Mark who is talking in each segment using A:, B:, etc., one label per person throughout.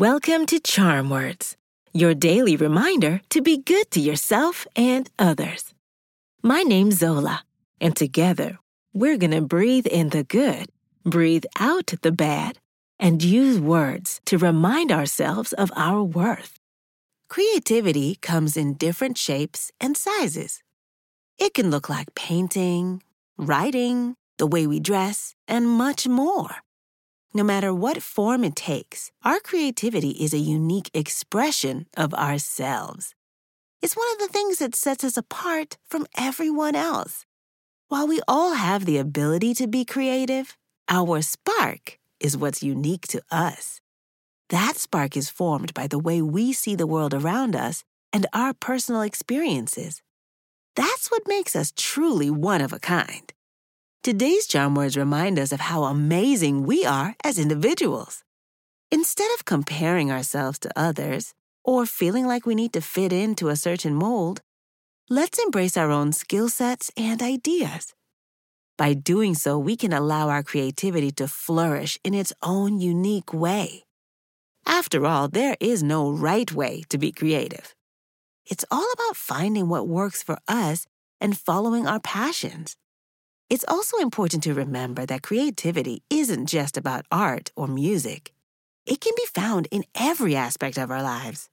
A: Welcome to Charm Words, your daily reminder to be good to yourself and others. My name's Zola, and together we're going to breathe in the good, breathe out the bad, and use words to remind ourselves of our worth. Creativity comes in different shapes and sizes. It can look like painting, writing, the way we dress, and much more. No matter what form it takes, our creativity is a unique expression of ourselves. It's one of the things that sets us apart from everyone else. While we all have the ability to be creative, our spark is what's unique to us. That spark is formed by the way we see the world around us and our personal experiences. That's what makes us truly one of a kind. Today's charm words remind us of how amazing we are as individuals. Instead of comparing ourselves to others or feeling like we need to fit into a certain mold, let's embrace our own skill sets and ideas. By doing so, we can allow our creativity to flourish in its own unique way. After all, there is no right way to be creative. It's all about finding what works for us and following our passions. It's also important to remember that creativity isn't just about art or music. It can be found in every aspect of our lives.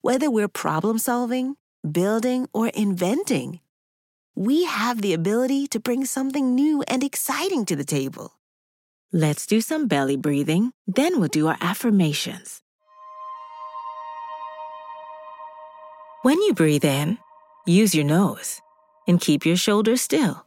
A: Whether we're problem solving, building, or inventing, we have the ability to bring something new and exciting to the table. Let's do some belly breathing, then we'll do our affirmations. When you breathe in, use your nose and keep your shoulders still.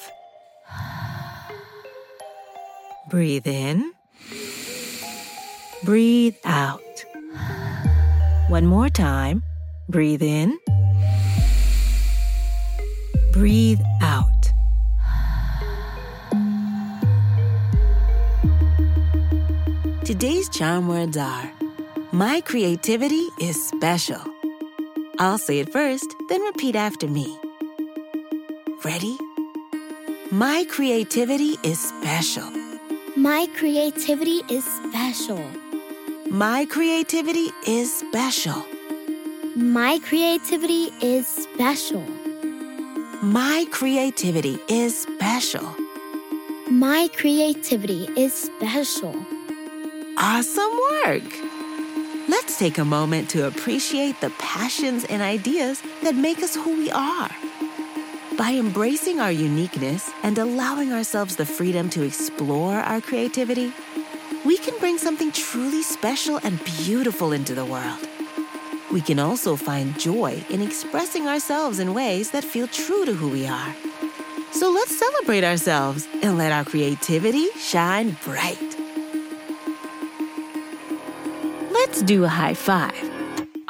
A: Breathe in. Breathe out. One more time. Breathe in. Breathe out. Today's charm words are My creativity is special. I'll say it first, then repeat after me. Ready? My creativity is special.
B: My creativity is special.
A: My creativity is special.
B: My creativity is special.
A: My creativity is special.
B: My creativity is special.
A: Awesome work! Let's take a moment to appreciate the passions and ideas that make us who we are. By embracing our uniqueness and allowing ourselves the freedom to explore our creativity, we can bring something truly special and beautiful into the world. We can also find joy in expressing ourselves in ways that feel true to who we are. So let's celebrate ourselves and let our creativity shine bright. Let's do a high five.